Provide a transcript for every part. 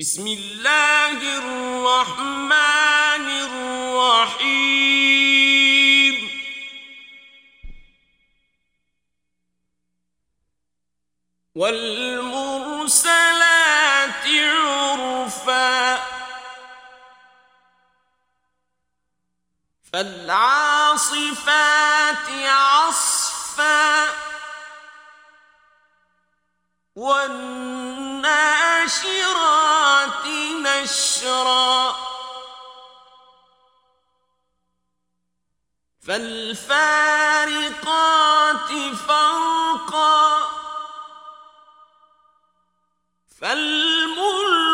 بسم الله الرحمن الرحيم. والمرسلات عرفا. فالعاصفات عصفا. والناشرات نشرا. فالفارقات فرقا فالملقيات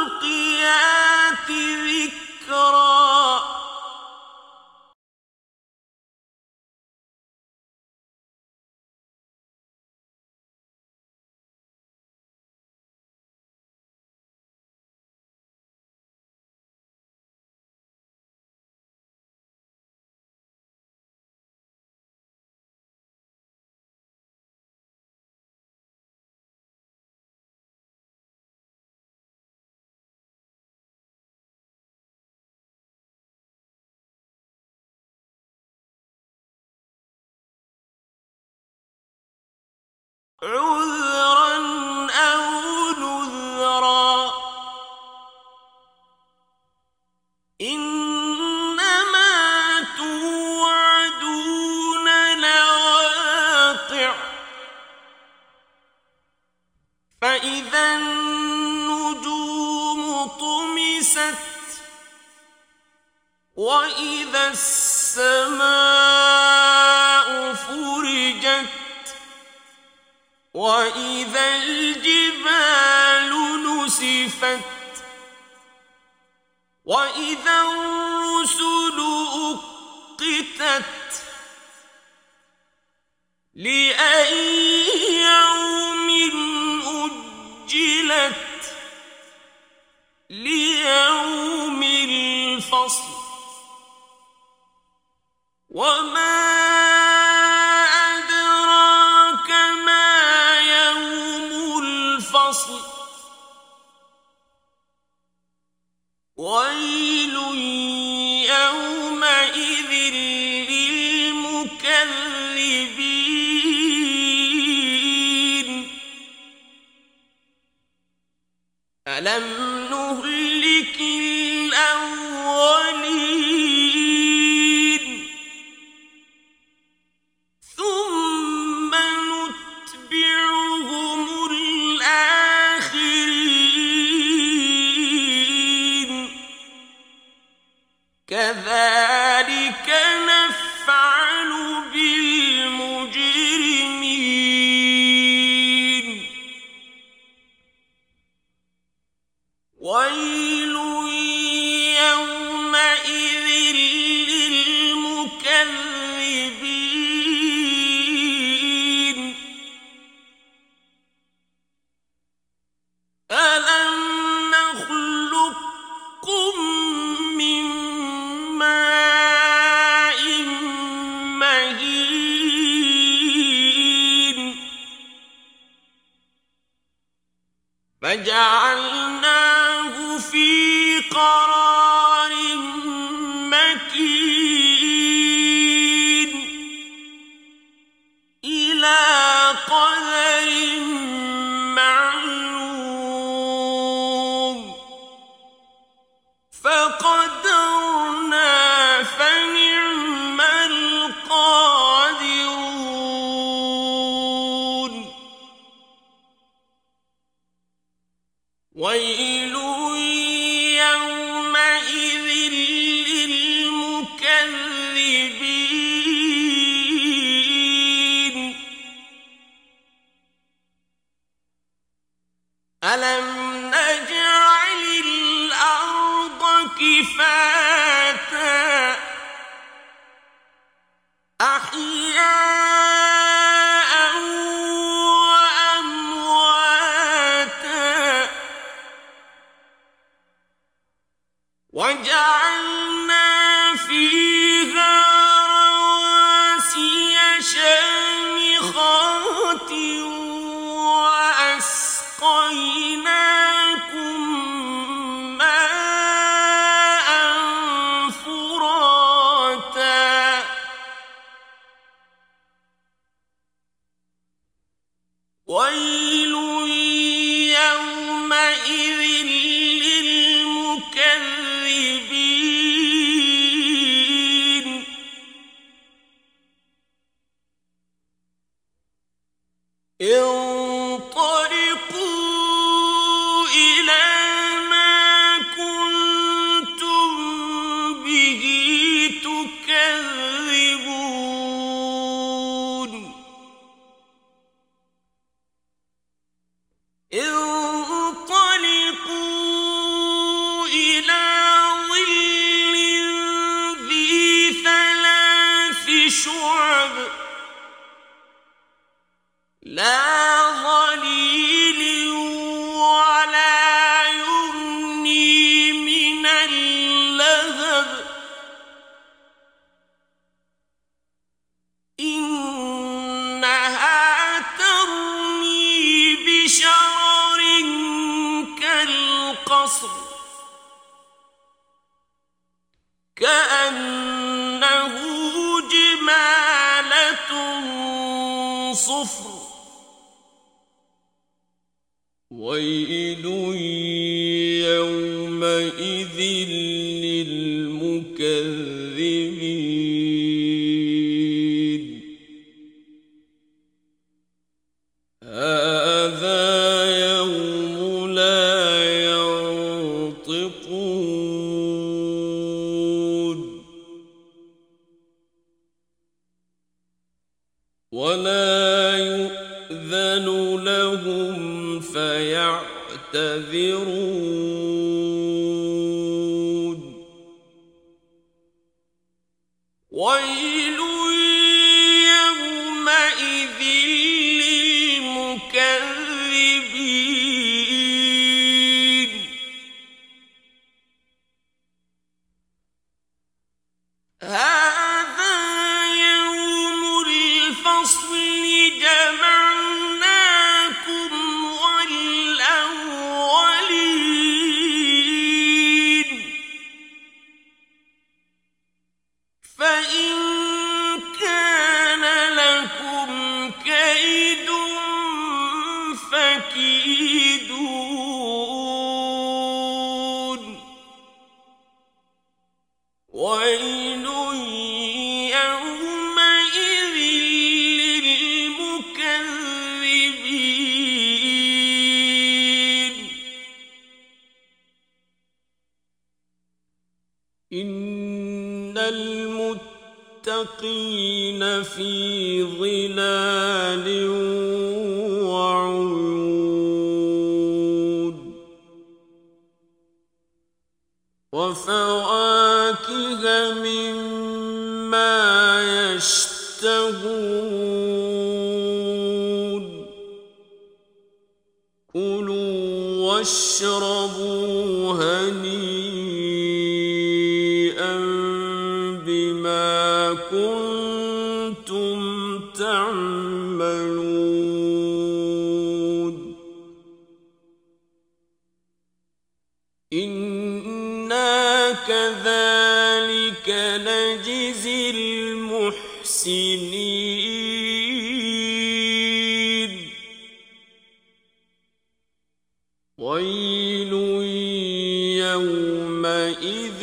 عذرا أو نذرا. إنما توعدون لواقع. فإذا النجوم طمست وإذا السماء وإذا الجبال نسفت وإذا الرسل أقتت لأي يوم أجلت ليوم للمكذبين ألم نهلك فجعلناه ويل يومئذ للمكذبين. هذا إن المتقين في ظلال وعيون. وفواكه مما يشتهون. كلوا واشربوا وكذلك نجزي المحسنين. ويل يومئذ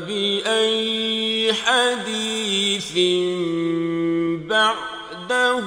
فبأي حديث بعده